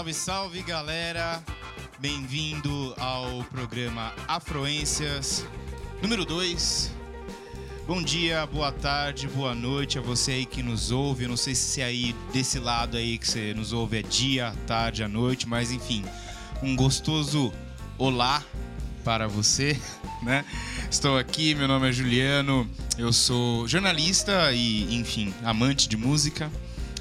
Salve, salve galera! Bem-vindo ao programa Afluências número 2. Bom dia, boa tarde, boa noite a você aí que nos ouve. Eu não sei se é aí desse lado aí que você nos ouve é dia, tarde, à noite, mas enfim, um gostoso olá para você, né? Estou aqui, meu nome é Juliano, eu sou jornalista e, enfim, amante de música.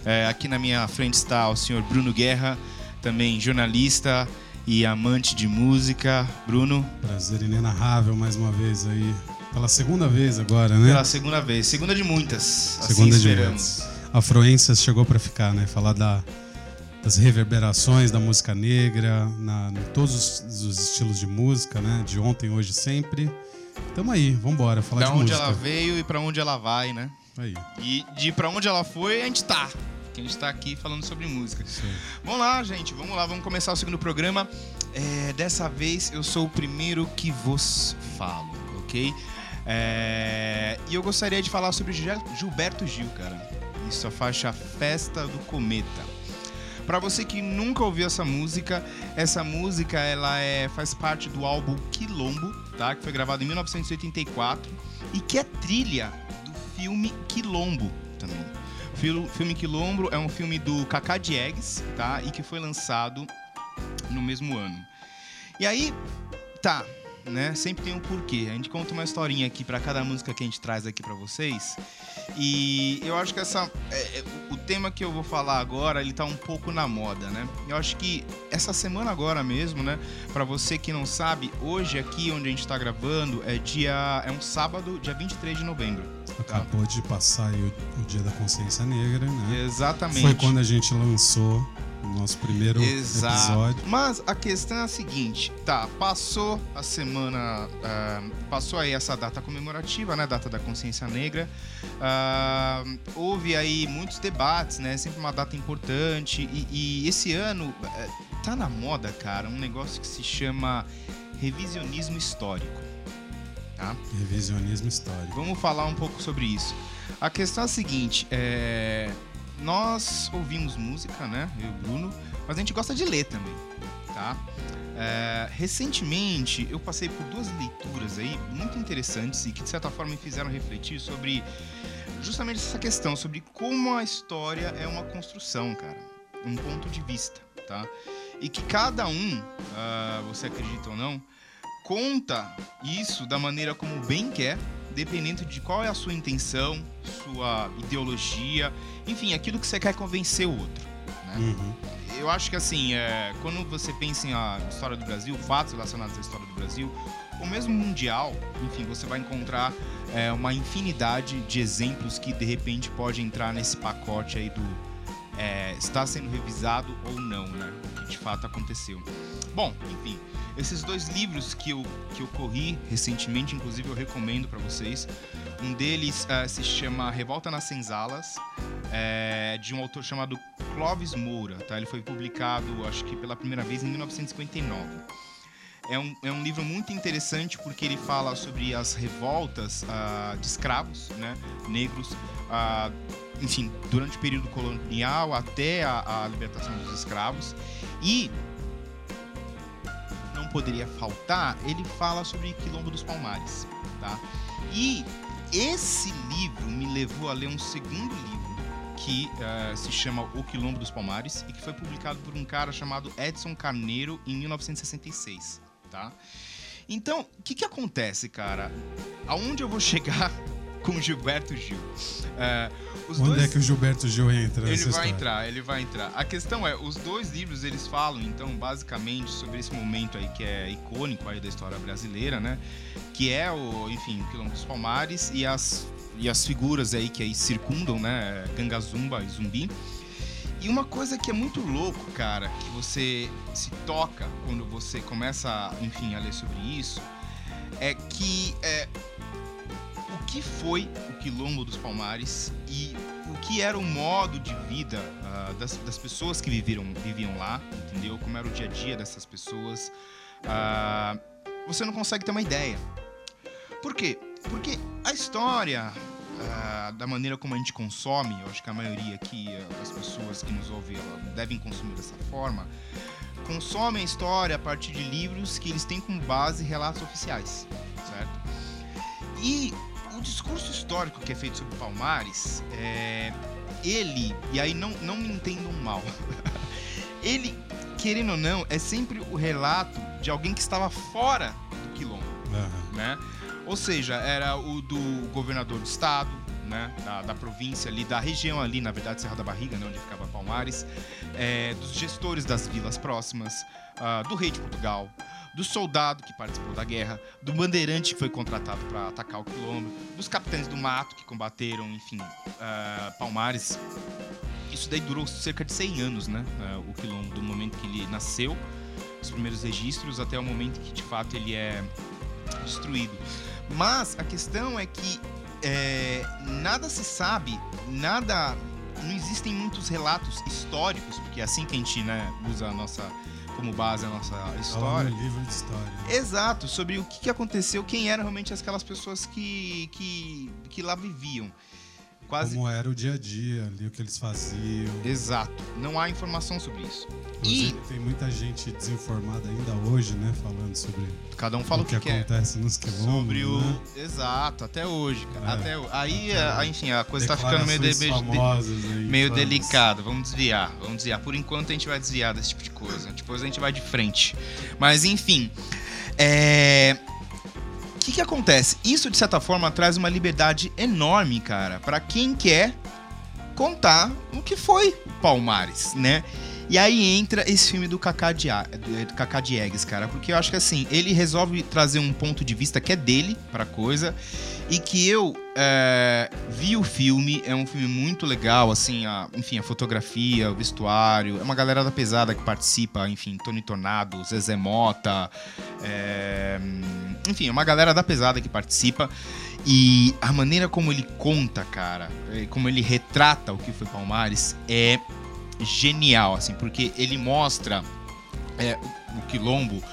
É, aqui na minha frente está o senhor Bruno Guerra, também jornalista e amante de música. Bruno. Prazer inenarrável mais uma vez aí. Pela segunda vez agora, né? Pela segunda vez. Segunda de muitas. Assim segunda assim de muitas. Afluências chegou para ficar, né? Falar da, das reverberações da música negra, na, em todos os, os, estilos de música, né? De ontem, hoje, sempre. Tamo aí, vambora, falar da de música. Da onde ela veio e para onde ela vai, né? Aí. E de para onde ela foi, a gente tá que a gente está aqui falando sobre música. Sim. Vamos lá, gente, vamos lá, vamos começar o segundo programa. É, dessa vez eu sou o primeiro que vos falo, ok? É, e eu gostaria de falar sobre Gilberto Gil, cara. Isso, a faixa Festa do Cometa. Para você que nunca ouviu essa música, essa música ela é, faz parte do álbum Quilombo, tá? Que foi gravado em 1984 e que é trilha do filme Quilombo também. Filme Quilombo é um filme do Kaká Diegues, tá? E que foi lançado no mesmo ano. E aí, tá, né? Sempre tem um porquê. A gente conta uma historinha aqui para cada música que a gente traz aqui para vocês. E eu acho que essa é, é, o tema que eu vou falar agora, ele tá um pouco na moda, né? Eu acho que essa semana agora mesmo, né, para você que não sabe, hoje aqui onde a gente tá gravando é dia é um sábado, dia 23 de novembro. Tá? Acabou de passar o, o Dia da Consciência Negra, né? Exatamente. Foi quando a gente lançou nosso primeiro Exato. episódio. Mas a questão é a seguinte, tá, passou a semana, uh, passou aí essa data comemorativa, né, data da consciência negra, uh, houve aí muitos debates, né, sempre uma data importante, e, e esse ano uh, tá na moda, cara, um negócio que se chama revisionismo histórico. Tá? Revisionismo histórico. Vamos falar um pouco sobre isso. A questão é a seguinte, é nós ouvimos música, né? Eu e o Bruno, mas a gente gosta de ler também, tá? É, recentemente eu passei por duas leituras aí muito interessantes e que de certa forma me fizeram refletir sobre justamente essa questão, sobre como a história é uma construção, cara, um ponto de vista, tá? E que cada um, uh, você acredita ou não, conta isso da maneira como bem quer dependendo de qual é a sua intenção, sua ideologia, enfim, aquilo que você quer convencer o outro. Né? Uhum. Eu acho que assim, é, quando você pensa em a história do Brasil, fatos relacionados à história do Brasil, ou mesmo mundial, enfim, você vai encontrar é, uma infinidade de exemplos que de repente pode entrar nesse pacote aí do é, está sendo revisado ou não, né? O que de fato aconteceu. Bom, enfim, esses dois livros que eu, que eu corri recentemente, inclusive eu recomendo para vocês. Um deles uh, se chama Revolta nas Senzalas, é, de um autor chamado Clovis Moura. Tá? Ele foi publicado, acho que pela primeira vez, em 1959. É um, é um livro muito interessante porque ele fala sobre as revoltas uh, de escravos né, negros, uh, enfim, durante o período colonial até a, a libertação dos escravos. E poderia faltar, ele fala sobre Quilombo dos Palmares, tá? E esse livro me levou a ler um segundo livro que uh, se chama O Quilombo dos Palmares e que foi publicado por um cara chamado Edson Carneiro em 1966, tá? Então, o que que acontece, cara? Aonde eu vou chegar com Gilberto Gil. É, Onde dois... é que o Gilberto Gil entra? Ele vai história? entrar, ele vai entrar. A questão é, os dois livros eles falam, então, basicamente sobre esse momento aí que é icônico aí da história brasileira, né? Que é o, enfim, o Quilombo dos Palmares e as e as figuras aí que aí circundam, né? Gangazumba e Zumbi. E uma coisa que é muito louco, cara, que você se toca quando você começa, enfim, a ler sobre isso, é que é, que foi o Quilombo dos Palmares e o que era o modo de vida uh, das, das, pessoas que viviam, viviam lá, entendeu? Como era o dia a dia dessas pessoas. Uh, você não consegue ter uma ideia. Por quê? Porque a história, uh, da maneira como a gente consome, eu acho que a maioria aqui das pessoas que nos ouvem devem consumir dessa forma, consomem a história a partir de livros que eles têm como base relatos oficiais, certo? E o discurso histórico que é feito sobre Palmares, é, ele, e aí não, não me entendam mal, ele, querendo ou não, é sempre o relato de alguém que estava fora do quilombo, uhum. né? Ou seja, era o do governador do estado, né, da, da, província ali, da região ali, na verdade, Serra da Barriga, né, onde ficava Palmares, é, dos gestores das vilas próximas, uh, do rei de Portugal, do soldado que participou da guerra, do bandeirante que foi contratado para atacar o quilombo, dos capitães do mato que combateram, enfim, uh, Palmares. Isso daí durou cerca de 100 anos, né, uh, o quilombo, do momento que ele nasceu, os primeiros registros, até o momento que de fato ele é destruído. Mas a questão é que é, nada se sabe, nada. Não existem muitos relatos históricos, porque é assim que a gente né, usa a nossa como base a nossa história. É livro de história. Exato, sobre o que aconteceu, quem eram realmente aquelas pessoas que, que, que lá viviam quase. Como era o dia a dia ali, o que eles faziam. Exato. Não há informação sobre isso. e tem muita gente desinformada ainda hoje, né? Falando sobre. Cada um fala o que, que acontece nos quilombos. Sobre o. Né? Exato, até hoje, cara. É. Até... Aí, até enfim, a coisa tá ficando meio, de... de... meio delicada. Vamos desviar, vamos desviar. Por enquanto a gente vai desviar desse tipo de coisa. Depois a gente vai de frente. Mas enfim. É que, que acontece? Isso, de certa forma, traz uma liberdade enorme, cara, para quem quer contar o que foi Palmares, né? E aí entra esse filme do Kaká Diegues, cara, porque eu acho que assim, ele resolve trazer um ponto de vista que é dele pra coisa e que eu é, vi o filme, é um filme muito legal, assim, a, enfim, a fotografia, o vestuário, é uma galera da pesada que participa, enfim, Tony Tornado, Zezé Mota, é, enfim, é uma galera da pesada que participa. E a maneira como ele conta, cara, é, como ele retrata o que foi Palmares é genial, assim, porque ele mostra é, o quilombo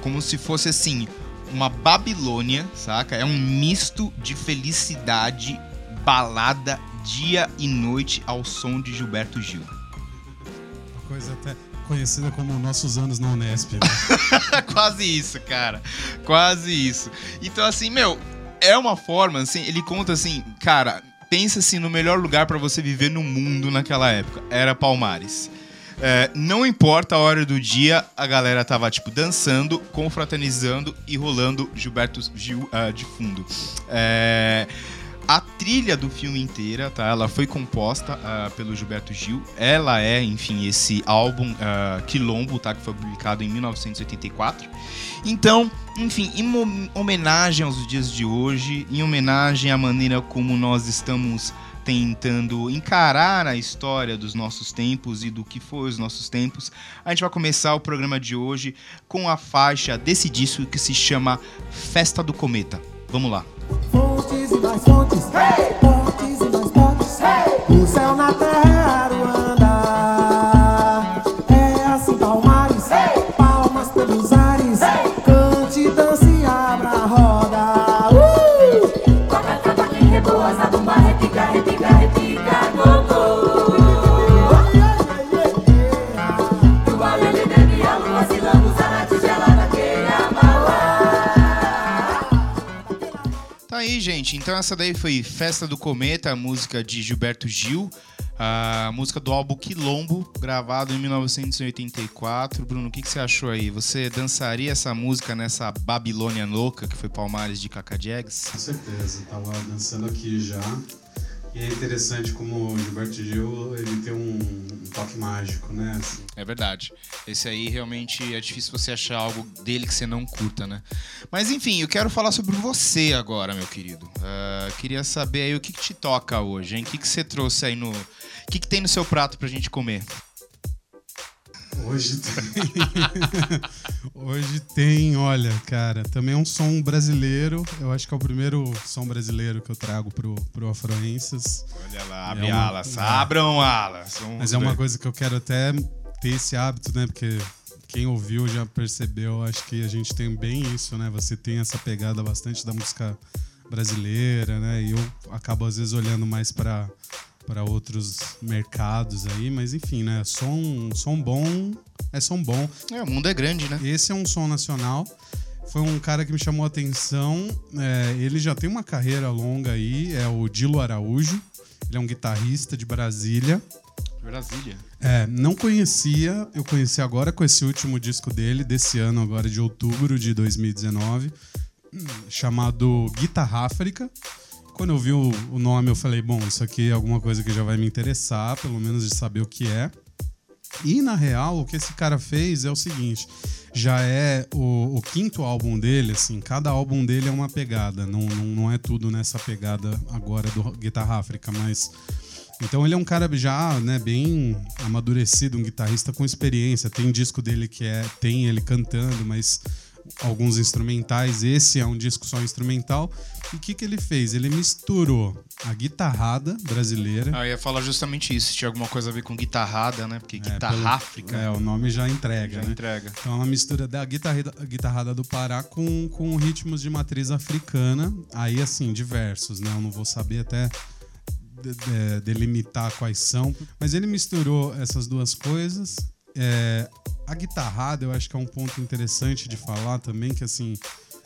como se fosse assim uma Babilônia, saca? É um misto de felicidade, balada, dia e noite ao som de Gilberto Gil. Uma coisa até conhecida como nossos anos na Unesp. Né? Quase isso, cara. Quase isso. Então, assim, meu, é uma forma, assim, ele conta assim, cara, pensa assim no melhor lugar para você viver no mundo naquela época. Era Palmares. É, não importa a hora do dia, a galera tava, tipo, dançando, confraternizando e rolando Gilberto Gil uh, de fundo. É, a trilha do filme inteira, tá? Ela foi composta uh, pelo Gilberto Gil. Ela é, enfim, esse álbum uh, Quilombo, tá? Que foi publicado em 1984. Então, enfim, em homenagem aos dias de hoje, em homenagem à maneira como nós estamos tentando encarar a história dos nossos tempos e do que foi os nossos tempos, a gente vai começar o programa de hoje com a faixa desse disco que se chama Festa do Cometa. Vamos lá. Fontes e mais fontes, hey! fontes e mais fontes, hey! o céu na terra aí, gente. Então essa daí foi Festa do Cometa, a música de Gilberto Gil, a música do álbum Quilombo, gravado em 1984. Bruno, o que, que você achou aí? Você dançaria essa música nessa Babilônia louca que foi Palmares de Cacajegs? Com certeza, tava dançando aqui já. E é interessante como o Gilberto Gil ele tem um, um toque mágico, né? Assim. É verdade. Esse aí realmente é difícil você achar algo dele que você não curta, né? Mas enfim, eu quero falar sobre você agora, meu querido. Uh, queria saber aí o que, que te toca hoje, hein? O que, que você trouxe aí no. O que, que tem no seu prato pra gente comer? Hoje tem. Hoje tem, olha, cara, também é um som brasileiro. Eu acho que é o primeiro som brasileiro que eu trago pro, pro Afroenses. Olha lá, abre é uma, alas, é, abram alas. Mas é uma coisa que eu quero até ter esse hábito, né? Porque quem ouviu já percebeu, acho que a gente tem bem isso, né? Você tem essa pegada bastante da música brasileira, né? E eu acabo às vezes olhando mais para para outros mercados aí, mas enfim, né? Som, som bom é som bom. É, o mundo é grande, né? Esse é um som nacional. Foi um cara que me chamou a atenção. É, ele já tem uma carreira longa aí, é o Dilo Araújo. Ele é um guitarrista de Brasília. Brasília. É, não conhecia, eu conheci agora com esse último disco dele, desse ano, agora de outubro de 2019, chamado Guitarráfrica. Quando eu vi o, o nome, eu falei, bom, isso aqui é alguma coisa que já vai me interessar, pelo menos de saber o que é. E na real, o que esse cara fez é o seguinte: já é o, o, quinto álbum dele, assim, cada álbum dele é uma pegada, não, não, não é tudo nessa pegada agora do Guitarra África, mas. Então ele é um cara já, né, bem amadurecido, um guitarrista com experiência. Tem disco dele que é tem ele cantando, mas alguns instrumentais. Esse é um disco só instrumental. E o que, que ele fez? Ele misturou a guitarrada brasileira. Ah, eu ia falar justamente isso, se tinha alguma coisa a ver com guitarrada, né? Porque guitarra África. É, o nome já entrega. Já né? entrega. Então é uma mistura da guitarrada, guitarrada do Pará com, com ritmos de matriz africana. Aí, assim, diversos, né? Eu não vou saber até delimitar quais são. Mas ele misturou essas duas coisas. É, a guitarrada, eu acho que é um ponto interessante de falar também, que assim,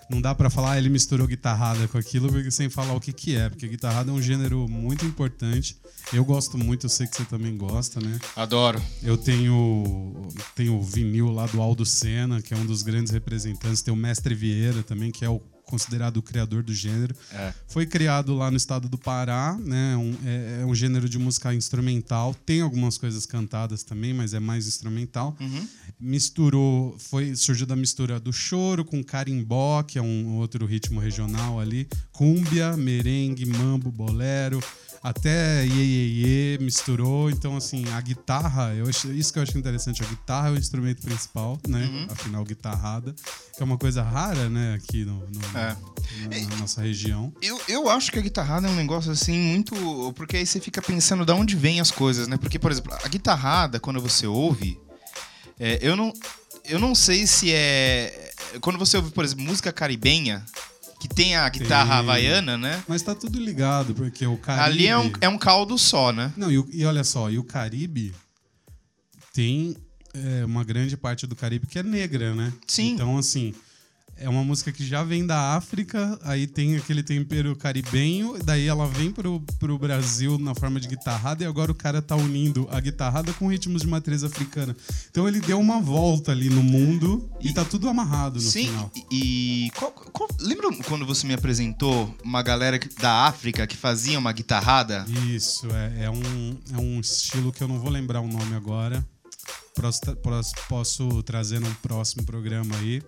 não dá para falar, ah, ele misturou guitarrada com aquilo, porque sem falar o que que é, porque guitarrada é um gênero muito importante. Eu gosto muito, eu sei que você também gosta, né? Adoro. Eu tenho tenho o vinil lá do Aldo Senna, que é um dos grandes representantes, tem o Mestre Vieira também, que é o considerado o criador do gênero. É. Foi criado lá no estado do Pará, né? Um, é, é, um gênero de música instrumental. Tem algumas coisas cantadas também, mas é mais instrumental. Uhum. Misturou, foi surgiu da mistura do choro com carimbó, que é um outro ritmo regional ali, cúmbia, merengue, mambo, bolero até iê, iê, iê, misturou. Então, assim, a guitarra, eu acho, isso que eu acho interessante, a guitarra é o instrumento principal, né? Uhum. Afinal, guitarrada, que é uma coisa rara, né, aqui no, no É. na, nossa região. Eu, eu acho que a guitarrada é um negócio assim muito. Porque aí você fica pensando de onde vem as coisas, né? Porque, por exemplo, a guitarrada, quando você ouve, é, eu não. Eu não sei se é. Quando você ouve, por exemplo, música caribenha, que tem a guitarra Tem. havaiana, né? Mas tá tudo ligado, porque o Caribe... Ali é um, é um caldo só, né? Não, e, e olha só, e o Caribe tem é, uma grande parte do Caribe que é negra, né? Sim. Então, assim, é uma música que já vem da África, aí tem aquele tempero caribenho, daí ela vem pro, pro Brasil na forma de guitarrada, e agora o cara tá unindo a guitarrada com ritmos de matriz africana. Então ele deu uma volta ali no mundo e, E- tá tudo amarrado no Sim, final. e, e qual- qual- lembra quando você me apresentou uma galera da África que fazia uma guitarrada? Isso, é, é, um, é um estilo que eu não vou lembrar o nome agora. Posso- posso trazer num próximo programa aí.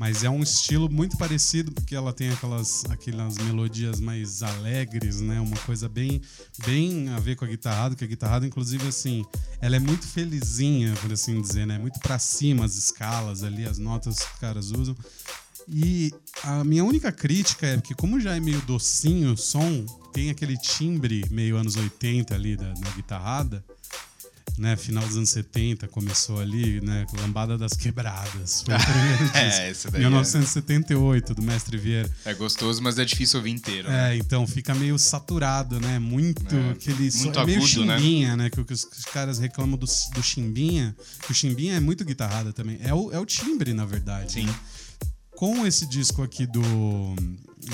Mas é um estilo muito parecido, porque ela tem aquelas, aquelas melodias mais alegres, né? Uma coisa bem, bem a ver com a guitarrada, que a guitarrada, inclusive, assim, ela é muito felizinha, por assim dizer, né? Muito pra cima as escalas ali, as notas que os caras usam. E a minha única crítica é que, como já é meio docinho o som, tem aquele timbre meio anos 80 ali da, na guitarrada, né? Final dos anos 70 começou ali, né? Lambada das Quebradas. Foi o primeiro disco. É, daí 1978, do Mestre Vieira. é, é gostoso, mas é difícil ouvir inteiro. É, então fica meio saturado, né? Muito É, aquele muito é meio né? chimbinha, né? Que, o que os os caras reclamam do, do chimbinha, que o chimbinha é muito guitarrada também. É o, é o timbre, na verdade. Sim. né? Com esse disco aqui do,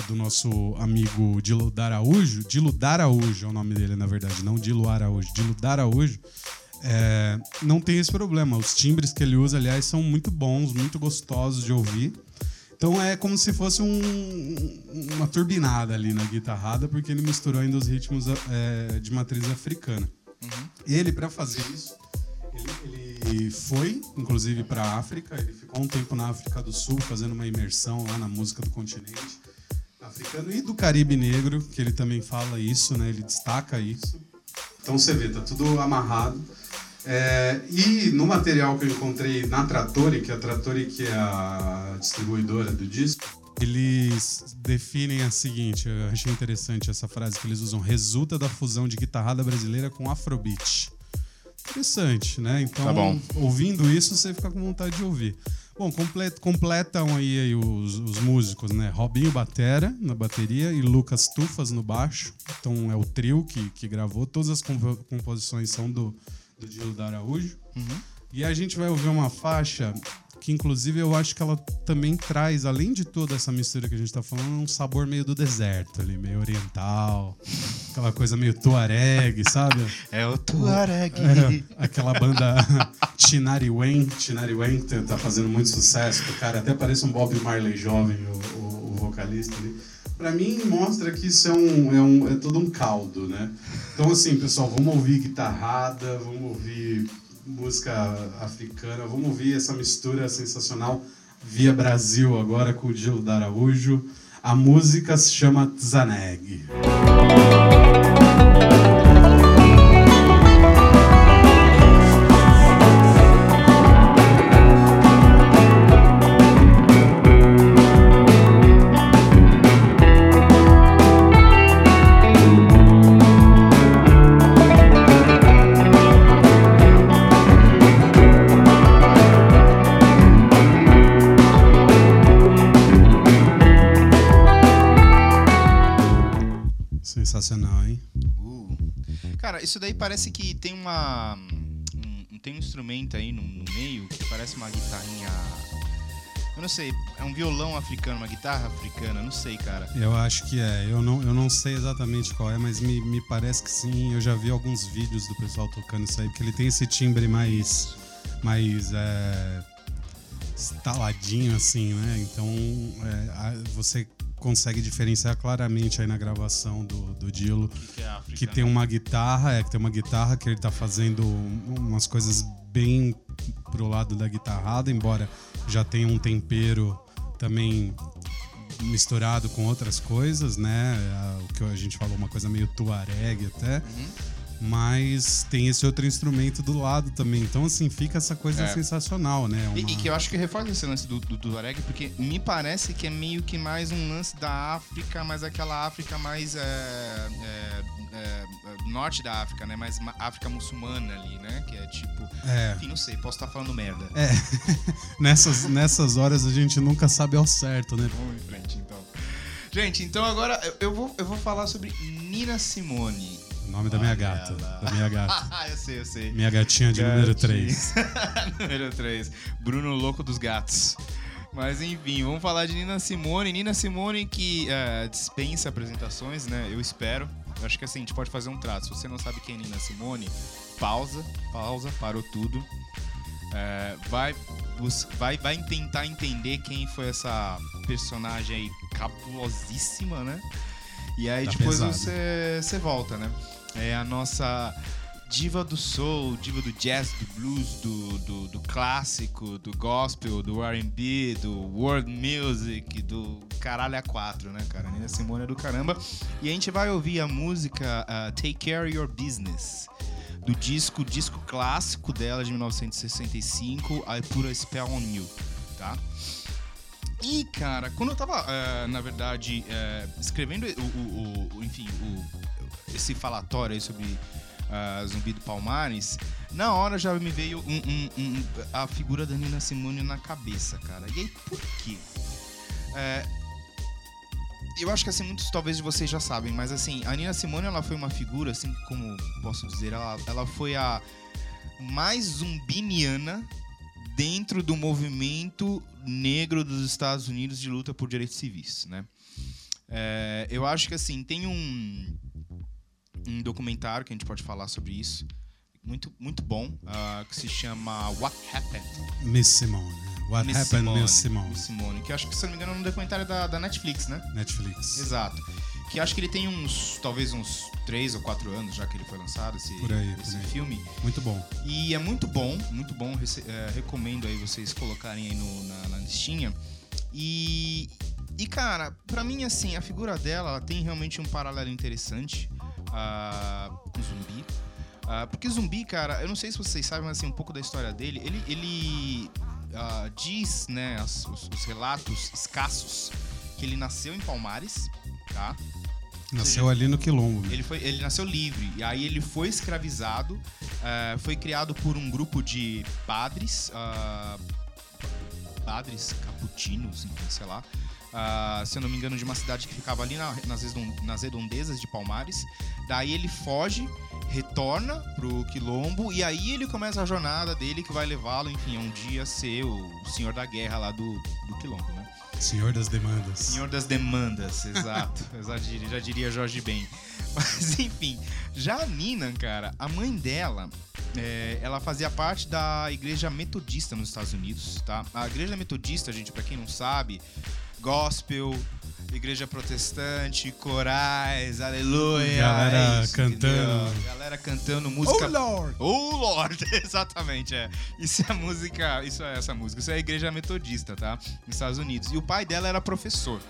do nosso amigo Dilo Araújo, Dilo Araújo é o nome dele, na verdade, não Dilo Araújo, Dilo Araújo, é, não tem esse problema. Os timbres que ele usa, aliás, são muito bons, muito gostosos de ouvir. Então é como se fosse um- uma turbinada ali na guitarrada, porque ele misturou ainda os ritmos é, de matriz africana. Ele, para fazer isso, ele, ele foi, inclusive, para a África. Ele ficou um tempo na África do Sul, fazendo uma imersão lá na música do continente africano e do Caribe Negro, que ele também fala isso, né? Ele destaca isso. Então você vê, tá tudo amarrado. É, e no material que eu encontrei na Trattori, que é a Trattori que é a distribuidora do disco, eles definem a seguinte, eu achei interessante essa frase que eles usam, resulta da fusão de guitarrada brasileira com afrobeat. Interessante, né? Então, Tá bom. ouvindo isso, você fica com vontade de ouvir. Bom, complet, completam aí, aí os, os, músicos, né? Robinho Batera na bateria e Lucas Tufas no baixo. Então é o trio que, que gravou. Todas as composições são do, do Dilo da Araújo. Uhum. E a gente vai ouvir uma faixa que inclusive eu acho que ela também traz, além de toda essa mistura que a gente tá falando, um sabor meio do deserto ali, meio oriental, aquela coisa meio tuareg, sabe? É o tuareg. É, aquela banda Chinari Wen, Chinari Wen que tá fazendo muito sucesso, o cara até parece um Bob Marley jovem, o, o, o vocalista ali. Pra mim, mostra que isso é, um, é, um, é todo um caldo, né? Então, assim, pessoal, vamos ouvir guitarrada, vamos ouvir música africana. Vamos ouvir essa mistura sensacional via Brasil agora com o Gil da Araújo. A música se chama Tzaneg. Parece que tem uma. Um, tem um instrumento aí no, no, meio que parece uma guitarrinha. Eu não sei, é um violão africano, uma guitarra africana, não sei, cara. Eu acho que é. Eu não, eu não sei exatamente qual é, mas me, me parece que sim. Eu já vi alguns vídeos do pessoal tocando isso aí, porque ele tem esse timbre mais. mais. É, estaladinho assim, né? Então é, você consegue diferenciar claramente aí na gravação do, do Dilo que, é que, tem uma guitarra, é que tem uma guitarra que ele tá fazendo umas coisas bem pro lado da guitarrada, embora já tenha um tempero também misturado com outras coisas, né? O que a gente falou, uma coisa meio tuareg até. Uhum mas tem esse outro instrumento do lado também. Então, assim, fica essa coisa é. sensacional, né? Uma... E, e, que eu acho que reforça esse lance do, do, do porque me parece que é meio que mais um lance da África, mas aquela África mais. É, é, é, é norte da África, né? Mais África muçulmana ali, né? Que é tipo. É. Enfim, não sei, posso estar falando merda. É. nessas, nessas horas a gente nunca sabe ao certo, né? Vamos em frente, então. Gente, então agora eu vou, eu vou falar sobre Nina Simone. O nome da minha gata. Da minha gata. Ah, eu sei, eu sei. Minha gatinha de número 3. número 3. Bruno Louco dos Gatos. Mas enfim, vamos falar de Nina Simone. Nina Simone que uh, dispensa apresentações, né? Eu espero. Eu acho que assim, a gente pode fazer um trato. Se você não sabe quem é Nina Simone, pausa, pausa, parou tudo. Uh, vai, vai, vai tentar entender quem foi essa personagem aí cabulosíssima, né? E aí tá depois você, você volta, né? É a nossa diva do soul, diva do jazz, do blues, do, do, do clássico, do gospel, do R&B, do world music, do caralho a quatro, né, cara? Nina Simone é do caramba. E a gente vai ouvir a música uh, Take Care Your Business, do disco, disco clássico dela de 1965, I Put a Spell on You, tá? E, cara, quando eu tava, uh, na verdade, uh, escrevendo o, o, o, enfim, o, esse falatório aí sobre uh, Zumbi do Palmares, na hora já me veio um, um, um, a figura da Nina Simone na cabeça, cara. E aí, por quê? eu acho que assim, muitos talvez de vocês já sabem, mas assim, a Nina Simone ela foi uma figura, assim, como posso dizer, ela, ela foi a mais zumbiniana dentro do movimento negro dos Estados Unidos de luta por direitos civis, né? É, eu acho que assim tem um, um documentário que a gente pode falar sobre isso muito muito bom uh, que se chama What Happened? Miss Simone What Miss Happened Simone, Miss Simone. Miss Simone que eu acho que se não me engano é um documentário da, da Netflix né? Netflix. Exato que acho que ele tem uns, talvez uns três ou quatro anos já que ele foi lançado, esse, por aí, esse por aí. filme. Muito bom. E é muito bom, muito bom. É, recomendo aí vocês colocarem aí no, na, na listinha. E, e, cara, pra mim, assim, a figura dela tem realmente um paralelo interessante uh, com Zumbi. Uh, porque Zumbi, cara, eu não sei se vocês sabem, mas assim, um pouco da história dele. Ele, ele uh, diz, né, os, os relatos escassos que ele nasceu em Palmares, tá? Nasceu ali no Quilombo. Ele, foi, ele nasceu livre. E aí ele foi escravizado. Uh, foi criado por um grupo de padres. Uh, padres caputinos, enfim, sei lá. Uh, se eu não me engano, de uma cidade que ficava ali na, nas, nas redondezas de Palmares. Daí ele foge, retorna pro Quilombo e aí ele começa a jornada dele que vai levá-lo, enfim, a um dia ser o senhor da guerra lá do, do Quilombo, né? Senhor das demandas. Senhor das demandas, exato. já, diria, já diria Jorge Ben. Mas enfim, já a Nina, cara, a mãe dela, é, ela fazia parte da igreja metodista nos Estados Unidos, tá? A igreja metodista, gente, para quem não sabe, gospel, igreja protestante, corais, aleluia. Galera é isso, cantando. Entendeu? Galera cantando música. Oh Lord! Oh Lord! Exatamente, é. Isso é a música, isso é essa música. Isso é a igreja metodista, tá? Nos Estados Unidos. E o pai dela era professor.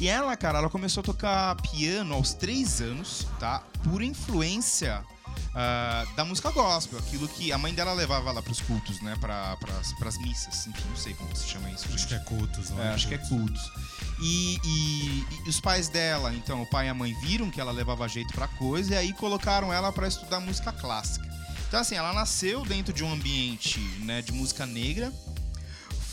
E ela, cara, ela começou a tocar piano aos três anos, tá? Por influência uh, da música gospel, aquilo que a mãe dela levava lá pros cultos, né? Pra, pras, pras missas, enfim, não sei como se chama isso. Acho gente. que é cultos, não é, Acho cultos. que é cultos. E, e, e, os pais dela, então, o pai e a mãe viram que ela levava jeito pra coisa e aí colocaram ela para estudar música clássica. Então, assim, ela nasceu dentro de um ambiente né, de música negra,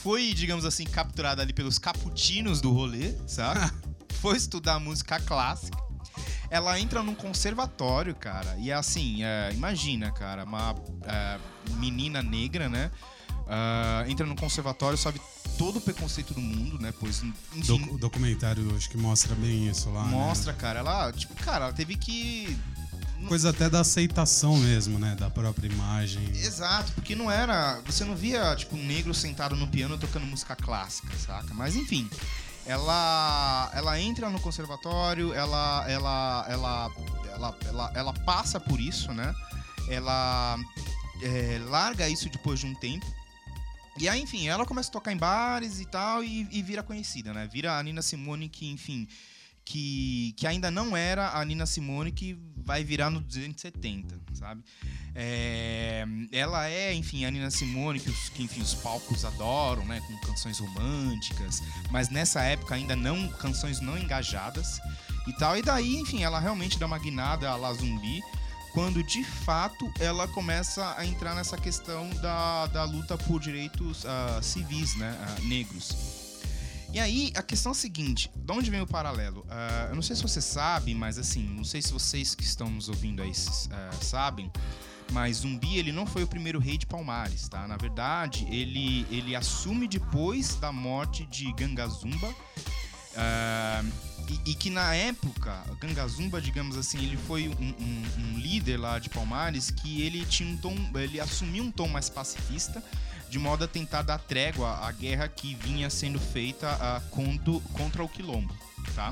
foi, digamos assim, capturada ali pelos caputinos do rolê, sabe? foi estudar música clássica ela entra num conservatório, cara. E assim, é, imagina, cara, uma é, menina negra, né? Uh, entra no conservatório, sabe todo o preconceito do mundo, né? Pois, enfim, o documentário acho que mostra bem isso lá. Né? Mostra, né? cara. Ela, tipo, cara, ela teve que coisa até da aceitação mesmo, né? Da própria imagem. Exato, porque não era. Você não via, tipo, um negro sentado no piano tocando música clássica, saca? Mas enfim ela ela entra no conservatório, ela ela ela ela, ela, ela passa por isso, né? Ela é, larga isso depois de um tempo. E aí, enfim, ela começa a tocar em bares e tal e, e vira conhecida, né? Vira a Nina Simone que, enfim, que, que ainda não era a Nina Simone que vai virar no 270, sabe? É, ela é, enfim, a Nina Simone que, os, que enfim, os palcos adoram, né? Com canções românticas, mas nessa época ainda não canções não engajadas e tal. E daí, enfim, ela realmente dá uma guinada a la zumbi quando de fato ela começa a entrar nessa questão da, da luta por direitos uh, civis, né? Uh, negros. E aí, a questão é a seguinte: de onde vem o paralelo? Uh, eu não sei se você sabe, mas assim, não sei se vocês que estão nos ouvindo aí uh, sabem, mas Zumbi ele não foi o primeiro rei de Palmares, tá? Na verdade, ele, ele assume depois da morte de Gangazumba. Uh, e, e, que na época, Gangazumba, digamos assim, ele foi um, um, um, líder lá de Palmares que ele tinha um tom, ele assumiu um tom mais pacifista, de modo a tentar dar trégua à guerra que vinha sendo feita uh, contra, contra o Quilombo, tá?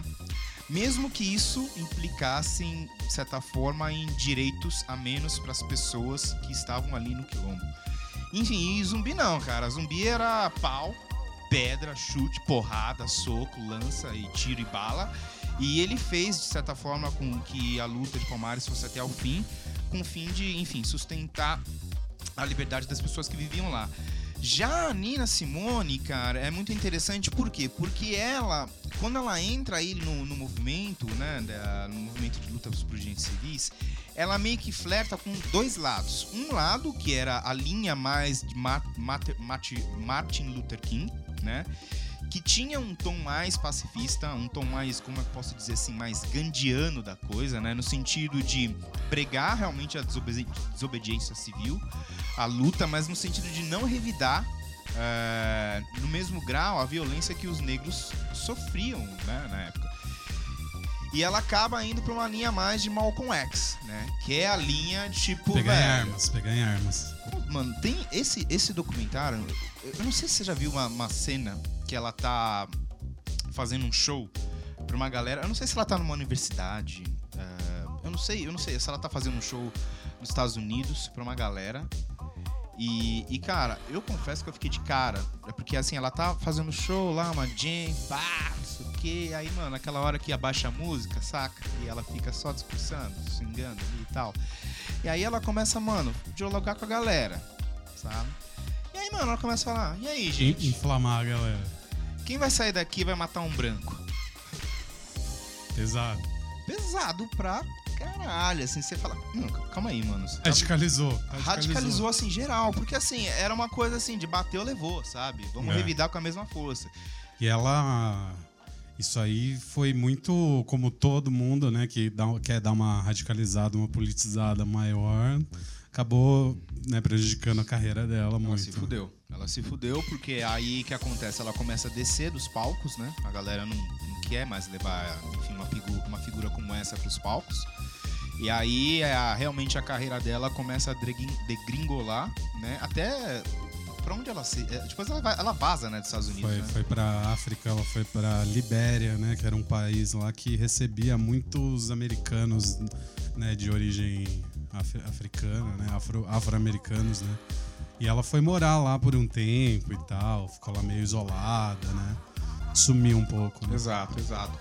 Mesmo que isso implicasse, de certa forma, em direitos a menos para as pessoas que estavam ali no Quilombo. Enfim, e zumbi não, cara. Zumbi era pau, pedra, chute, porrada, soco, lança e tiro e bala. E ele fez, de certa forma, com que a luta de Palmares fosse até o fim, com o fim de, enfim, sustentar a liberdade das pessoas que viviam lá. Já a Nina Simone, cara, é muito interessante, por quê? Porque ela, quando ela entra aí no, no movimento, né, da, no movimento de luta por direitos civis, ela meio que flerta com dois lados. Um lado, que era a linha mais de Martin Luther King, né, que tinha um tom mais pacifista, um tom mais, como eu posso dizer assim, mais gandiano da coisa, né? No sentido de pregar realmente a desobedi desobediência civil, a luta, mas no sentido de não revidar é, no mesmo grau a violência que os negros sofriam né, na época. E ela acaba indo para uma linha mais de Malcolm X, né? Que é a linha de tipo. Pegar velho, em armas, pegar em armas. Mano, tem esse, esse documentário. Eu não sei se você já viu uma, uma cena que ela tá fazendo um show pra uma galera. Eu não sei se ela tá numa universidade. Uh, eu não sei, eu não sei se ela tá fazendo um show nos Estados Unidos pra uma galera. E, e, cara, eu confesso que eu fiquei de cara. É porque assim, ela tá fazendo show lá, uma jam, pá, não sei o quê. Aí, mano, aquela hora que abaixa a música, saca? E ela fica só discursando, xingando ali e tal. E aí ela começa, mano, dialogar com a galera, sabe? E aí, mano, ela começa a falar, e aí, gente? Inflamar a galera. Quem vai sair daqui vai matar um branco? Pesado. Pesado pra caralho, assim, você fala, não, calma aí, mano. Tá- Radicalizou. radicalizou assim geral, porque assim, era uma coisa assim de bateu, levou, sabe? Vamos É. revidar com a mesma força. E ela. Isso aí foi muito como todo mundo, né, que dá, quer dar uma radicalizada, uma politizada maior, acabou né, prejudicando a carreira dela Ela muito. se fudeu. Ela se fudeu porque aí que acontece, ela começa a descer dos palcos, né? A galera não, não quer mais levar, enfim, uma figura, uma figura como essa pros palcos. E aí é, a- realmente a carreira dela começa a degringolar, né? Até pra onde ela se, é, depois ela, vai- ela vaza, né, dos Estados Unidos, Foi, né? foi para África, ela foi para Libéria, né, que era um país lá que recebia muitos americanos, né, de origem africana, né, afro- afro-americanos, né. E ela foi morar lá por um tempo e tal, ficou lá meio isolada, né. Sumiu um pouco, né? Exato, exato.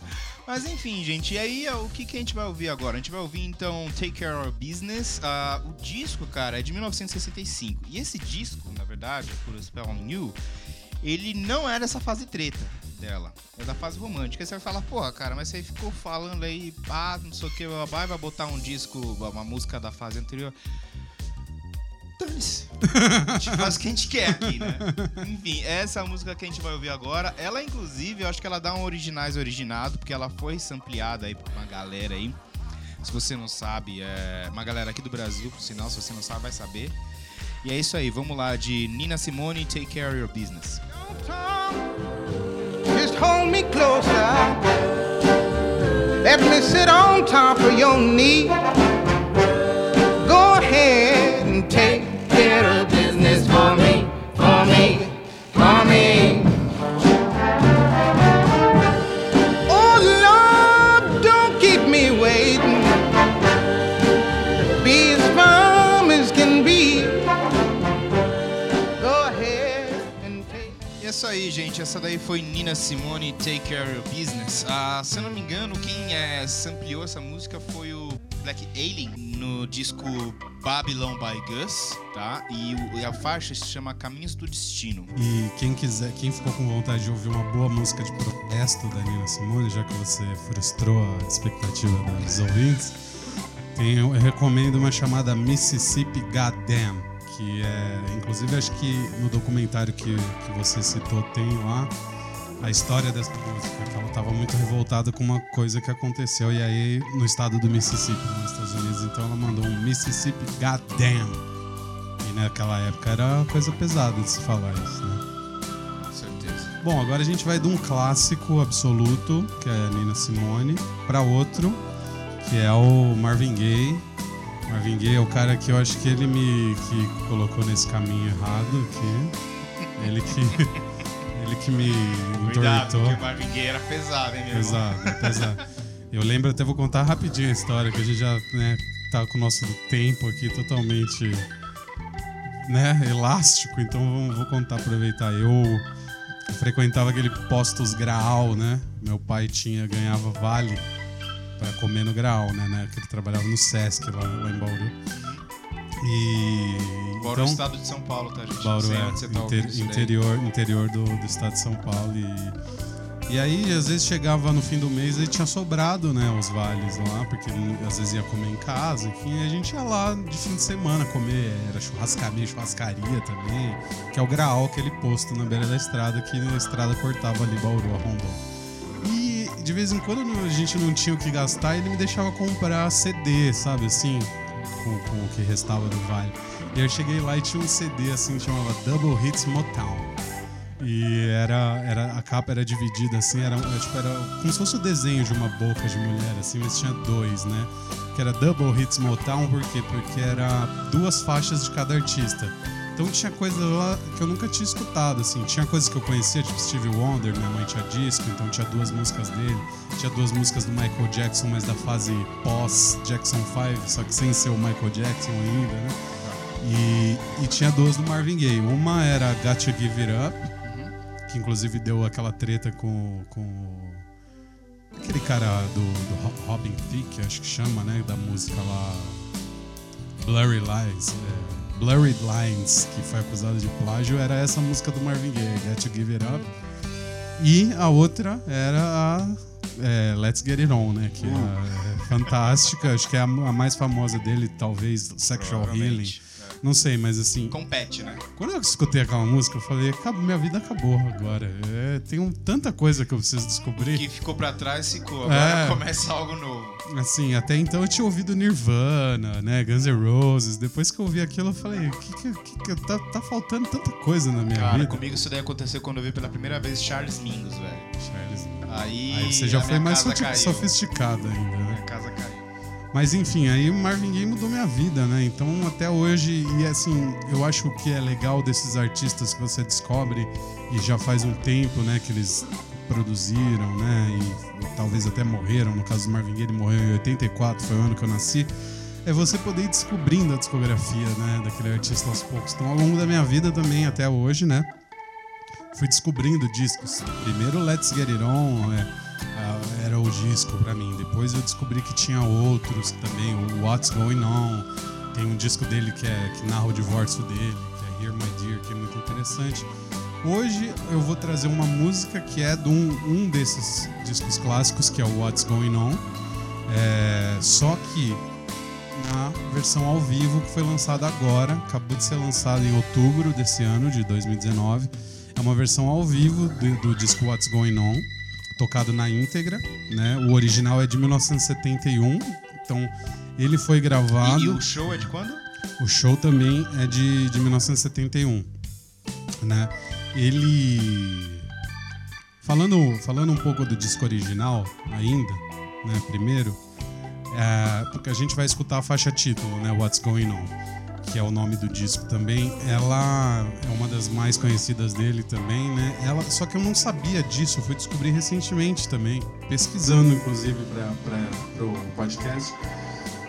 Mas enfim, gente, e aí o que, que a gente vai ouvir agora? A gente vai ouvir então Take Care of Business. Ah, o disco, cara, é de 1965. E esse disco, na verdade, por Spell on You, ele não é dessa fase treta dela. É da fase romântica. Aí você vai falar, porra, cara, mas você ficou falando aí, ah, não sei o que, vai, botar um disco, uma música da fase anterior. Dane-se. A gente faz o que a gente quer aqui, né? Enfim, essa música que a gente vai ouvir agora. Ela, inclusive, eu acho que ela dá um originais originado, porque ela foi sampleada aí por uma galera aí. Se você não sabe, é uma galera aqui do Brasil, por sinal, se você não sabe, vai saber. E é isso aí, vamos lá, de Nina Simone, Take Care of Your Business. Just hold me closer. Let me sit on top of your knee. Go ahead and take care of business for me, for me, for me. Isso aí, gente. Essa daí foi Nina Simone, Take Care of Your Business. Ah, se eu não me engano, quem é, sampleou essa música foi o Black Alien no disco Babylon by Gus, tá? E, e a faixa se chama Caminhos do Destino. E quem quiser, quem ficou com vontade de ouvir uma boa música de protesto da Nina Simone, já que você frustrou a expectativa dos ouvintes, tem, eu recomendo uma chamada Mississippi Goddamn, que é, inclusive acho que no documentário que, que você citou tem lá a história dessa música, que ela estava muito revoltada com uma coisa que aconteceu e aí no estado do Mississippi, nos Estados Unidos, então ela mandou um Mississippi Goddamn. E naquela época era uma coisa pesada de se falar isso, né? Com certeza. Bom, agora a gente vai de um clássico absoluto, que é a Nina Simone, para outro, que é o Marvin Gaye. Marvin Gaye é o cara que eu acho que ele me que colocou nesse caminho errado aqui. Ele que ele que me Cuidado, entortou. porque o Marvin Gaye era pesado, hein, meu irmão? Pesado, é pesado. Eu lembro, até vou contar rapidinho a história, que a gente já né, tá com o nosso tempo aqui totalmente né, elástico, então vamos- vou contar, aproveitar. Eu frequentava aquele postos Graal, né? Meu pai tinha, ganhava vale para comer no Graal, né? né? Que ele trabalhava no Sesc lá, lá em Bauru. E. Bauru, então, estado de São Paulo, tá, gente? Bauru é tá inter- daí. interior, interior do, do estado de São Paulo. E, e aí, às vezes, chegava no fim do mês e tinha sobrado né, os vales lá, porque ele, às vezes ia comer em casa, enfim, e a gente ia lá de fim de semana comer, era churrascaria, churrascaria também, que é o Graal, aquele posto na beira da estrada, que a estrada cortava ali Bauru, a Rondon. De vez em quando a gente não tinha o que gastar, ele me deixava comprar CD, sabe assim, com, com o que restava do vale. E eu cheguei lá e tinha um CD assim que chamava Double Hits Motown. E era, era a capa era dividida assim, era, tipo, era como se fosse o desenho de uma boca de mulher assim, mas tinha dois, né? Que era Double Hits Motown, por quê? Porque era duas faixas de cada artista. Então tinha coisa lá que eu nunca tinha escutado, assim. Tinha coisas que eu conhecia, tipo Stevie Wonder, minha mãe tinha disco, então tinha duas músicas dele. Tinha duas músicas do Michael Jackson, mas da fase pós-Jackson 5, só que sem ser o Michael Jackson ainda, né? E, e tinha duas do Marvin Gaye. Uma era Got to Give It Up, que inclusive deu aquela treta com, com aquele cara do, do Ro- Robin Thicke, acho que chama, né? Da música lá Blurry Lines. é, Blurry Lines, que foi acusado de plágio, era essa música do Marvin Gaye, Got to Give It Up. E a outra era a é Let's Get It On, né? Que é, é fantástica. Acho que é a, a mais famosa dele, talvez Sexual Healing. Não sei, mas assim. Compete, né? Quando eu escutei aquela música, eu falei, "Acabou, minha vida acabou agora. É, tem um- tanta coisa que eu preciso O descobrir. que ficou pra trás ficou. Agora É. começa algo novo. Assim, até então eu tinha ouvido Nirvana, né? Guns N' Roses. Depois que eu ouvi aquilo, eu falei, o que que, que tá, tá faltando tanta coisa na minha Cara, vida. comigo isso daí aconteceu quando eu vi pela primeira vez Charles Mingus, velho. Charles. Aí, Aí você já foi mais sofisticado ainda, né? Mas enfim, aí o Marvin Gaye mudou minha vida, né? Então até hoje, e assim, eu acho que é legal desses artistas que você descobre e já faz um tempo, né, que eles produziram, né, e, talvez até morreram. No caso do Marvin Gaye, ele morreu em 84, foi o ano que eu nasci. É você poder ir descobrindo a discografia, né, daquele artista aos poucos. Então, ao longo da minha vida também, até hoje, né, fui descobrindo discos. Primeiro Let's Get It On, é, era o disco pra mim. Depois eu descobri que tinha outros também, o What's Going On. Tem um disco dele que, é, que narra o divórcio dele, que é Here My Dear, que é muito interessante. Hoje eu vou trazer uma música que é de um, um desses discos clássicos, que é o What's Going On. É, só que na versão ao vivo que foi lançada agora, acabou de ser lançada em outubro desse ano, de 2019. É uma versão ao vivo do, do disco What's Going On, tocado na íntegra, né? O original é de 1971, então ele foi E, gravado. e o show é de quando? O show também é de, de 1971, né? Ele falando falando um pouco do disco original ainda, né? Primeiro, é, porque a gente vai escutar a faixa título, né? What's Going On, que é o nome do disco também. Ela é uma das mais conhecidas dele também, né? Ela, só que eu não sabia disso, eu fui descobrir recentemente também, pesquisando inclusive para o podcast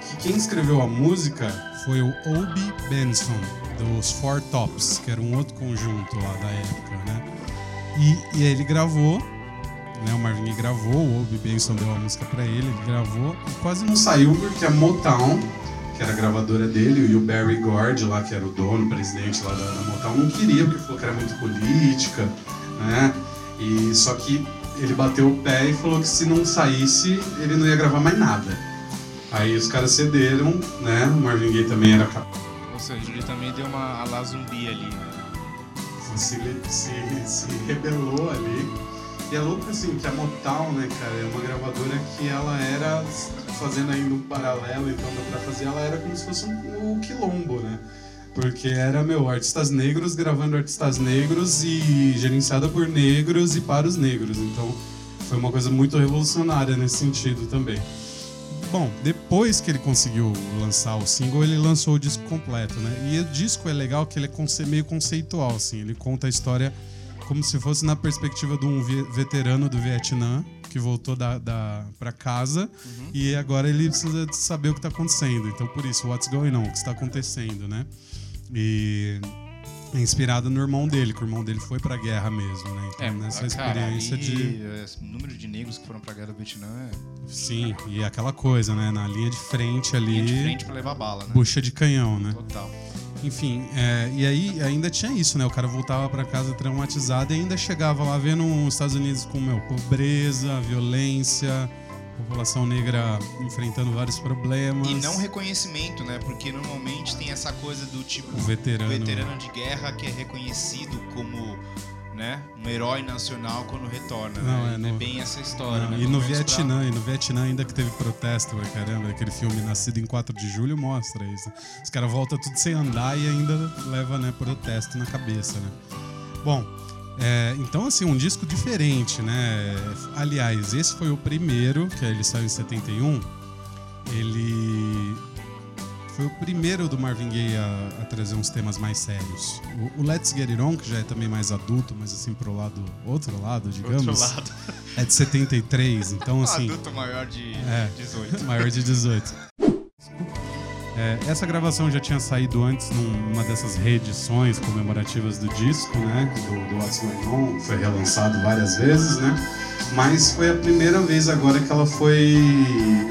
que quem escreveu a música foi o Obi Benson, dos Four Tops, que era um outro conjunto lá da época, né? E, e ele gravou, né? O Marvin gravou, o Obi Benson deu a música pra ele, ele gravou e quase não saiu porque a Motown, que era a gravadora dele, e o Barry Gordy lá, que era o dono, o presidente lá da, da Motown, não queria porque falou que era muito política, né? E só que ele bateu o pé e falou que se não saísse, ele não ia gravar mais nada. Aí os caras cederam, né? O Marvin Gaye também era capaz. Ou seja, ele também deu uma ala zumbi ali, né? Se, se, se rebelou ali. E é louco assim, que a Motown, né, cara, é uma gravadora que ela era, fazendo ainda um paralelo, então dá pra fazer, ela era como se fosse um, o quilombo, né? Porque era, meu, artistas negros gravando artistas negros e gerenciada por negros e para os negros. Então foi uma coisa muito revolucionária nesse sentido também. Bom, depois que ele conseguiu lançar o single, ele lançou o disco completo, né? E o disco é legal que ele é meio conceitual, assim. Ele conta a história como se fosse na perspectiva de um ve- veterano do Vietnã que voltou da, da, para casa e agora ele precisa saber o que está acontecendo. Então, por isso, what's going on? O que está acontecendo, né? E é inspirado no irmão dele, que o irmão dele foi pra guerra mesmo, né? Então, nessa ah, cara, experiência de. é, o número de negros que foram pra guerra do Vietnã é Sim, e aquela coisa, né? Na linha de frente ali. linha de frente pra levar bala, né? Bucha de canhão, né? Total. Enfim, é, e aí ainda tinha isso, né? O cara voltava pra casa traumatizado e ainda chegava lá vendo os Estados Unidos com, meu, pobreza, violência, população negra enfrentando vários problemas. E não reconhecimento, né? Porque normalmente tem essa coisa do tipo o veterano. veterano de guerra que é reconhecido como né, um herói nacional quando retorna. Não, né? é é no- bem essa história. Não, né? e no menos pra- Vietnã, e no Vietnã ainda que teve protesto, pra caramba, aquele filme Nascido em 4 de Julho mostra isso. Os caras voltam tudo sem andar e ainda leva, né, protesto na cabeça, né? Bom, é, então assim, um disco diferente, né? Aliás, esse foi o primeiro, que ele saiu em 71. Ele foi o primeiro do Marvin Gaye a, a trazer uns temas mais sérios. O, o Let's Get It On, que já é também mais adulto, mas assim pro lado outro lado, digamos, Outro lado. é de 73, então assim, Adulto maior de É. 18. maior de 18. É, essa gravação já tinha saído antes numa dessas reedições comemorativas do disco, né? Do, do What's foi relançado várias vezes, né? Mas foi a primeira vez agora que ela foi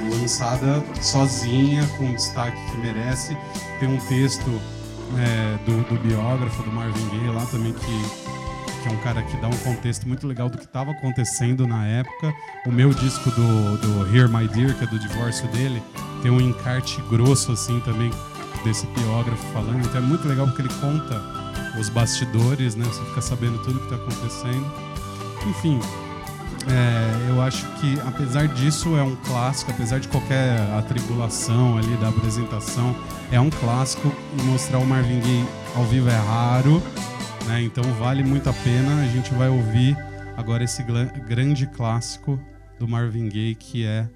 lançada sozinha, com o destaque que merece. Tem um texto é, do, do biógrafo do Marvin Gaye lá também que que é um cara que dá um contexto muito legal do que estava acontecendo na época. O meu disco do, do Here My Dear, que é do divórcio dele, tem um encarte grosso assim também desse biógrafo falando. Então é muito legal porque ele conta os bastidores, né? Você fica sabendo tudo que está acontecendo. Enfim, é, eu acho que apesar disso é um clássico, apesar de qualquer atribulação ali da apresentação, é um clássico e mostrar o Marvin Gaye ao vivo é raro, né? Então vale muito a pena. A gente vai ouvir agora esse grande clássico do Marvin Gaye que é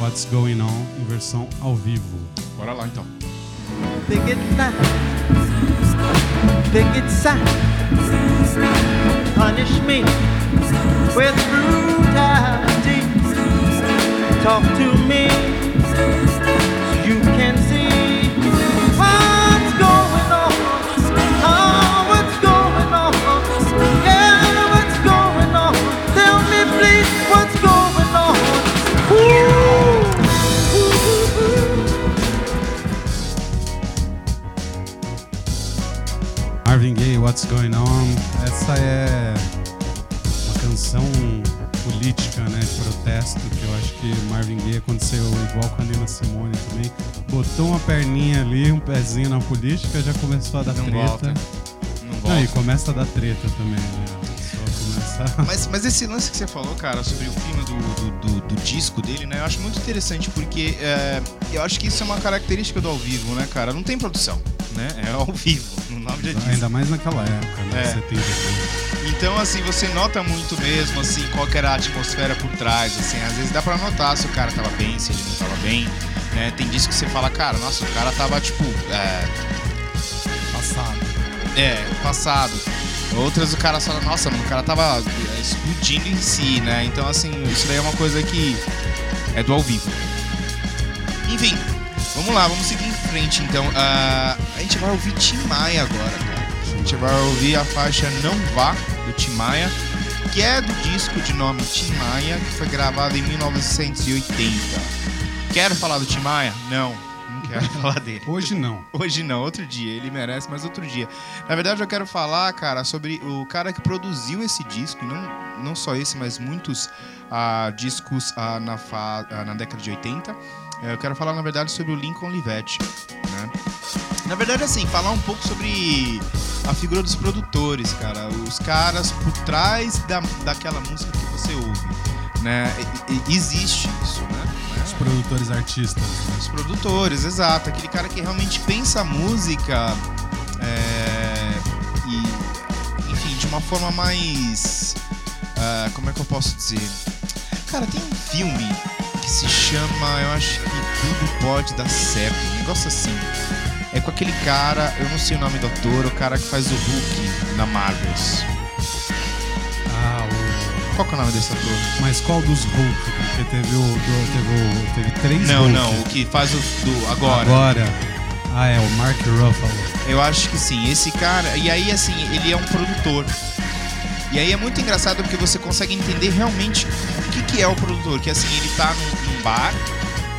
What's Going On em versão ao vivo. Bora lá então. Picket line, picket sign, punish me with brutality. Talk to me so you can What's Going On? Essa é uma canção política, né, de protesto, que eu acho que Marvin Gaye aconteceu igual com a Nina Simone também. Botou uma perninha ali, um pezinho na política, já começou a dar Não treta. volta. Não Não, volta. e começa a dar treta também, né? Mas, mas esse lance que você falou, cara, sobre o clima do, do, do- do disco dele, né? Eu acho muito interessante porque é, eu acho que isso é uma característica do ao vivo, né, cara? Não tem produção, né? É ao vivo. O nome já diz. Ainda mais naquela época, né? É. 70 pouco. Então, assim, você nota muito mesmo, assim, qual que era a atmosfera por trás, assim, às vezes dá pra notar se o cara tava bem, se ele não tava bem, né? Tem disco que você fala, cara, nossa, o cara tava, tipo, é, Passado. é, passado. Outras o cara fala, nossa, mano, o cara tava é, explodindo em si, né? Então, assim, isso daí é uma coisa que é do ao vivo. Enfim, vamos lá, vamos seguir em frente, então. Ah, a gente vai ouvir Tim Maia agora, cara. A gente vai ouvir a faixa Não Vá, do Tim Maia, que é do disco de nome Tim Maia, que foi gravado em 1980. Quero falar do Tim Maia? Não, não quero falar dele. Hoje não. Hoje não, outro dia. Ele merece, mas outro dia. Na verdade, eu quero falar, cara, sobre o cara que produziu esse disco, não, não só esse, mas muitos ah, discos ah, na, fa- na década de 80. Eh, Eu quero falar, na verdade, sobre o Lincoln Olivetti, né? Na verdade, assim, falar um pouco sobre a figura dos produtores, cara. Os caras por trás da, daquela música que você ouve, né? E- e- existe isso, né? Os produtores artistas. né? Os produtores, exato. Aquele cara que realmente pensa a música é, e, enfim, de uma forma mais. ah, como é que eu posso dizer? Cara, tem um filme que se chama, eu acho que Tudo Pode Dar Certo, um negócio assim. É com aquele cara, eu não sei o nome do ator, o cara que faz o Hulk na Marvels. Ah, o... Qual que é o nome desse ator? Mas qual dos Hulk? Porque teve o. do- teve, o- teve três Não, Hulk. não, o que faz o do agora. Agora. Ah, é, o Mark Ruffalo. Eu acho que sim. Esse cara. E aí, assim, ele é um produtor. E aí é muito engraçado porque você consegue entender realmente que, é o produtor. Que assim, ele tá num, num bar,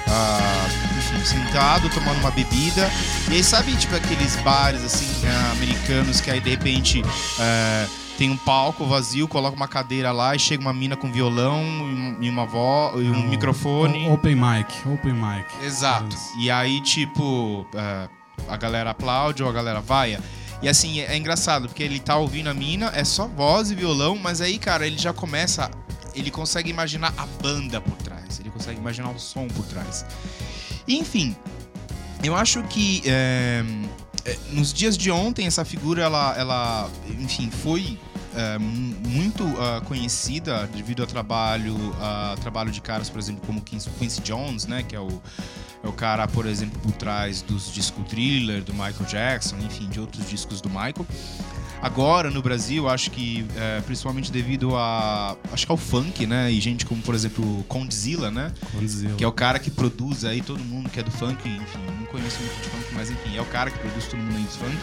ah, enfim, sentado, tomando uma bebida. E aí, sabe, tipo, aqueles bares, assim, ah, americanos que aí de repente. ah, tem um palco vazio, coloca uma cadeira lá e chega uma mina com violão e um- e uma voz e um O- microfone. Open mic, open mic. Exato. E aí, tipo, é, a galera aplaude ou a galera vaia. E assim, é, é engraçado, porque ele tá ouvindo a mina, é só voz e violão, mas aí, cara, ele já começa. Ele consegue imaginar a banda por trás, ele consegue imaginar o som por trás. Enfim, eu acho que é, nos dias de ontem essa figura, ela, ela enfim, foi é, mu- muito ah, conhecida devido ao trabalho, a trabalho de caras, por exemplo, como Quincy Jones, né, que é o, é o cara, por exemplo, por trás dos discos Thriller, do Michael Jackson, enfim, de outros discos do Michael. Agora, no Brasil, acho que, é, principalmente devido a, acho que ao funk, né, e gente como, por exemplo, o Condzilla, né, Condzilla. que é o cara que produz aí todo mundo que é do funk, enfim, não conheço muito de funk, mas enfim, é o cara que produz todo mundo aí do funk.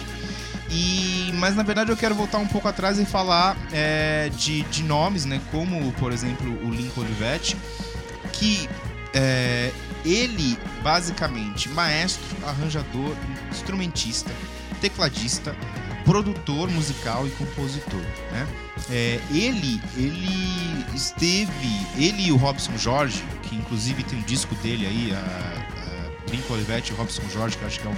E, mas na verdade eu quero voltar um pouco atrás e falar é, de, de nomes, né, como por exemplo o Lincoln Olivetti, que é, ele basicamente maestro, arranjador, instrumentista, tecladista, produtor musical e compositor, né? É, ele, ele esteve, ele e o Robson Jorge, que inclusive tem um disco dele aí, a, a Brinco Olivetti e Robson Jorge, que acho que é um,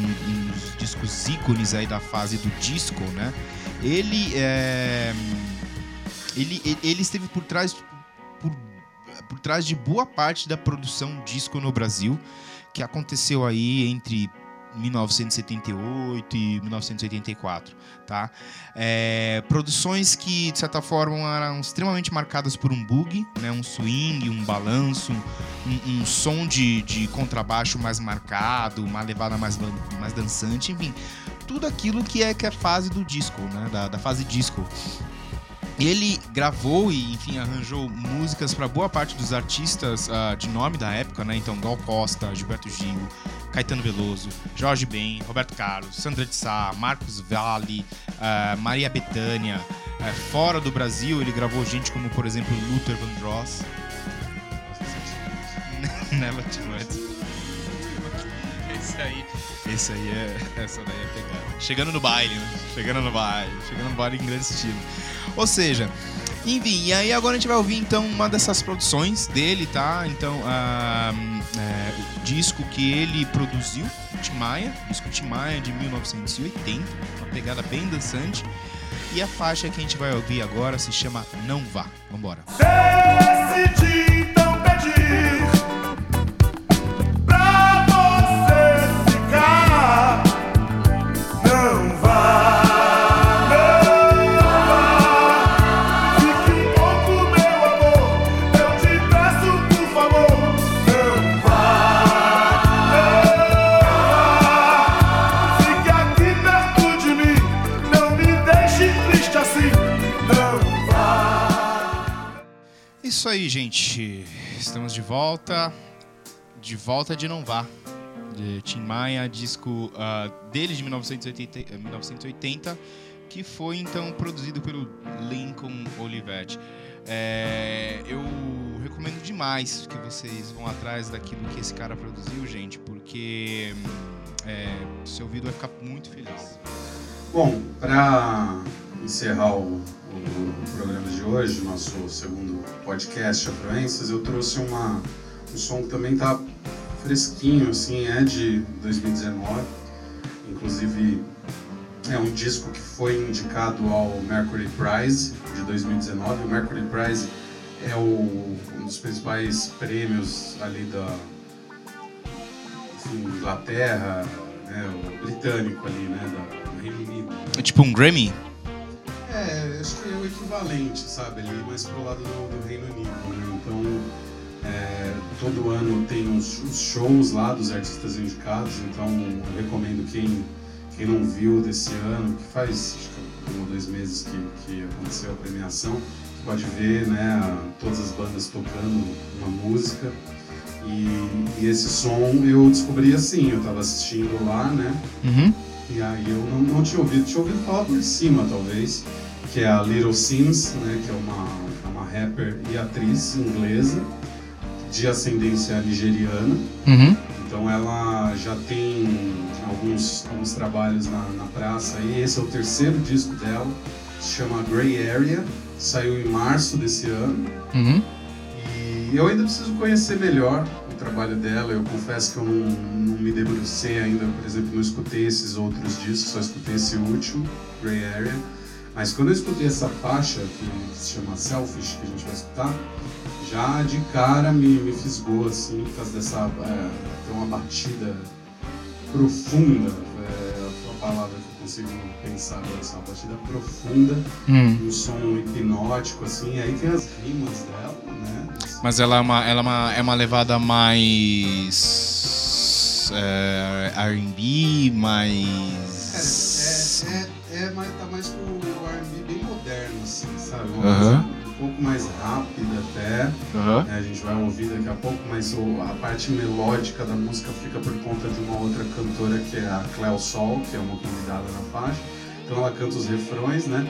um- um dos discos ícones aí da fase do disco, né? Ele, é, ele, ele esteve por trás, por, por trás de boa parte da produção disco no Brasil, que aconteceu aí entre 1978 e 1984, tá? É, produções que, de certa forma, eram extremamente marcadas por um bug, né? um swing, um balanço, um, um som de, de contrabaixo mais marcado, uma levada mais, mais dançante, enfim, tudo aquilo que é, que é fase do disco, né? da, da fase disco. Ele gravou e, enfim, arranjou músicas para boa parte dos artistas ah, de nome da época, né? Então, Gal Costa, Gilberto Gil, Caetano Veloso, Jorge Ben, Roberto Carlos, Sandra de Sá, Marcos Valle, ah, Maria Bethânia. Eh, fora do Brasil, ele gravou gente como, por exemplo, Luther Vandross. Never Too Much. Esse aí, esse aí é. Essa daí é pegada. Chegando no baile, né? Chegando no baile. Chegando no baile em grande estilo. Ou seja, enfim, e aí agora a gente vai ouvir então uma dessas produções dele, tá? Então, é, o disco que ele produziu, Tim Maia, disco Tim Maia de 1980, uma pegada bem dançante. E a faixa que a gente vai ouvir agora se chama Não Vá. Vambora. Decidi gente. Estamos de volta. De volta de Não Vá. De Tim Maia, disco ah, dele de 1980, eh, 1980, que foi então produzido pelo Lincoln Olivetti. É, eu recomendo demais que vocês vão atrás daquilo que esse cara produziu, gente, porque é, seu ouvido vai ficar muito feliz. Bom, para encerrar o, o- programa de hoje, nosso segundo podcast Afluências, eu trouxe uma, um som que também tá fresquinho, assim, é de 2019. Inclusive, é um disco que foi indicado ao Mercury Prize de 2019. O Mercury Prize é o, um dos principais prêmios ali da enfim, Inglaterra, né, o britânico ali, né, da, do Reino Unido. É tipo um Grammy? É, acho que é o equivalente, sabe, ali, mas pro lado do, do Reino Unido, né? Então, é, todo ano tem os shows lá dos artistas indicados, então recomendo quem, quem não viu desse ano, que faz acho que um ou dois meses que, que aconteceu a premiação, pode ver, né, todas as bandas tocando uma música. E, e esse som eu descobri assim, eu tava assistindo lá, né, Uhum. E aí eu não, não tinha ouvido, tinha ouvido falar por cima, talvez, que é a Little Sims, né, que é uma, é uma rapper e atriz inglesa de ascendência nigeriana. Uhum. Então ela já tem alguns, alguns trabalhos na, na praça e esse é o terceiro disco dela, se chama Grey Area, saiu em março desse ano. Uhum. E eu ainda preciso conhecer melhor trabalho dela. Eu confesso que eu não, não me debrucei ainda, por exemplo, não escutei esses outros discos, só escutei esse último, Grey Area. Mas quando eu escutei essa faixa, que se chama Selfish, que a gente vai escutar, já de cara me, me fisgou, assim, por causa dessa. É, tem uma batida profunda, é a palavra que eu consigo pensar agora, essa batida profunda Hum. um som hipnótico, assim, aí tem as rimas dela, né? Mas ela é uma, ela é uma, é uma levada mais. É, RB, mais. É, é, é, é mais, tá mais pro R&B bem moderno, assim, sabe? Uma um pouco mais rápida até, né? a gente vai ouvir daqui a pouco, mas o- a parte melódica da música fica por conta de uma outra cantora que é a Cleo Sol, que é uma convidada na faixa. Então ela canta os refrões, né?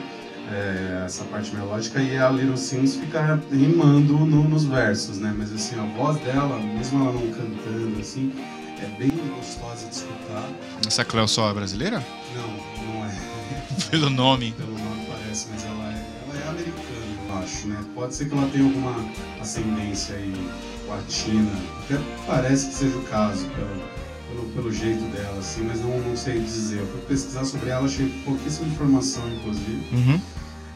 É, essa parte melódica e a Little Sims fica rimando no- nos versos, né? Mas assim, a voz dela, mesmo ela não cantando assim, é bem gostosa de escutar. Essa Cleo Sol é brasileira? Não, não é. Pelo nome. Pelo nome parece, mas ela é, ela é americana, eu acho, né? Pode ser que ela tenha alguma ascendência aí latina. Até parece que seja o caso, pelo, pelo, pelo jeito dela, assim, mas não, não sei dizer. Eu fui pesquisar sobre ela, achei pouquíssima informação, inclusive. Uhum.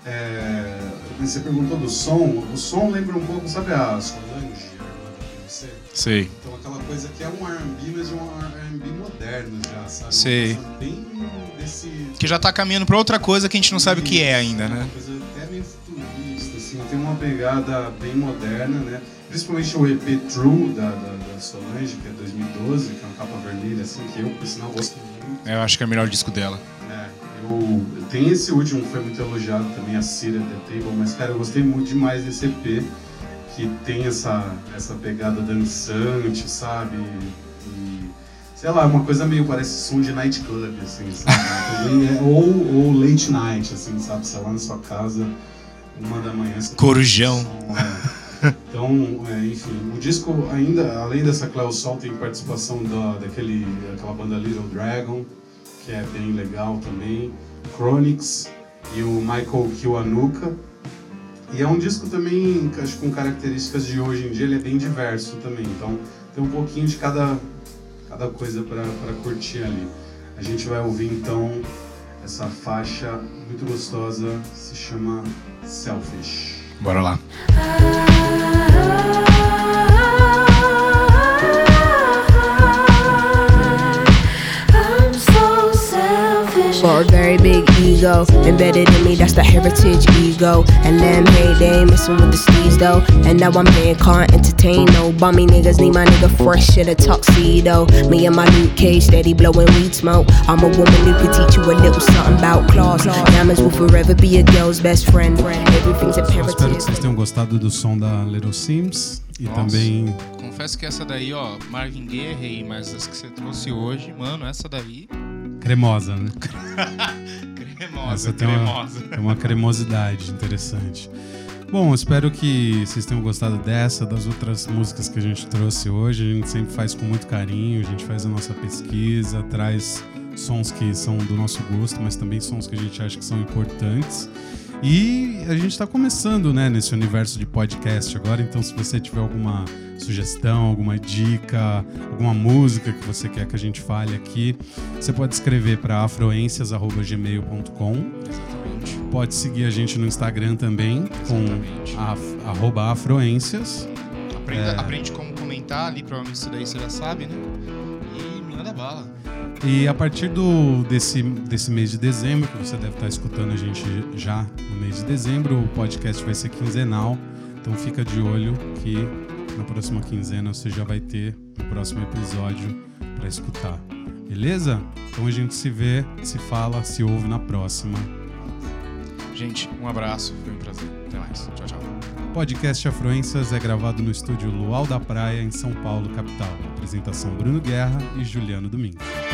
É, você perguntou do som. O som lembra um pouco, sabe a Solange, a irmã da Beyoncé? Sei. Então aquela coisa que é um R&B, mas é um R&B moderno já, sabe? Uma Sei. Bem desse... Que já tá caminhando pra outra coisa que a gente não sabe o que é ainda, Uma né? coisa até meio futurista, assim, tem uma pegada bem moderna, né? Principalmente o EP True da, da, da Solange, que é 2012, que é uma capa vermelha, assim, que eu, por sinal, gosto muito. Eu acho que é o melhor disco dela. Eu, tem esse último que foi muito elogiado também, a Cira The Table, mas cara, eu gostei muito demais desse EP, que tem essa, essa pegada dançante, sabe? E, sei lá, uma coisa meio parece som de nightclub, assim, sabe? É- ou, ou late night, assim, sabe? Sei lá na sua casa, uma da manhã. você Corujão. é. Então, é, enfim, o disco ainda, além dessa Cleo Sol, tem participação da, daquele, daquela banda Little Dragon, que é bem legal também, Chronix e o Michael Kiwanuka. E é um disco também, acho com características de hoje em dia, ele é bem diverso também. Então tem um pouquinho de cada, cada coisa para curtir ali. A gente vai ouvir então essa faixa muito gostosa, se chama Selfish. Bora lá. For a very big ego embedded in me, that's the heritage ego. And them hey, they ain't messing with the steez though. And now I'm here, can't entertain no bummy niggas. Need my nigga fresh in a tuxedo. Me and my Luke Cage steady blowing weed smoke. I'm a woman who could teach you a little something about class. Diamonds will forever be a girl's best friend. Friend. Everything's Eu espero que imperative. vocês tenham gostado do som da Little Sims e Nossa. também Confesso que essa daí, ó, Marvin Gaye errei, mas as que você trouxe hoje, mano, essa daí. Cremosa, né? Cremosa, Essa tem uma, cremosa. tem uma cremosidade interessante. Bom, espero que vocês tenham gostado dessa, das outras músicas que a gente trouxe hoje. A gente sempre faz com muito carinho, a gente faz a nossa pesquisa, traz sons que são do nosso gosto, mas também sons que a gente acha que são importantes. E a gente está começando, né, nesse universo de podcast agora, então se você tiver alguma sugestão, alguma dica, alguma música que você quer que a gente fale aqui, você pode escrever para afroências.gmail.com Exatamente. Pode seguir a gente no Instagram também, Exatamente. com af- arroba afroências. Aprenda, É. Aprende como comentar ali, provavelmente isso daí você já sabe, né? E manda bala. E a partir do, desse, desse mês de dezembro, que você deve estar escutando a gente já no mês de dezembro, o podcast vai ser quinzenal. Então fica de olho que na próxima quinzena você já vai ter o próximo episódio para escutar. Beleza? Então a gente se vê, se fala, se ouve na próxima. Gente, um abraço, foi um prazer. Até mais. Tchau, tchau. Podcast Afluências é gravado no estúdio Luau da Praia, em São Paulo, capital. Apresentação Bruno Guerra e Juliano Domingues.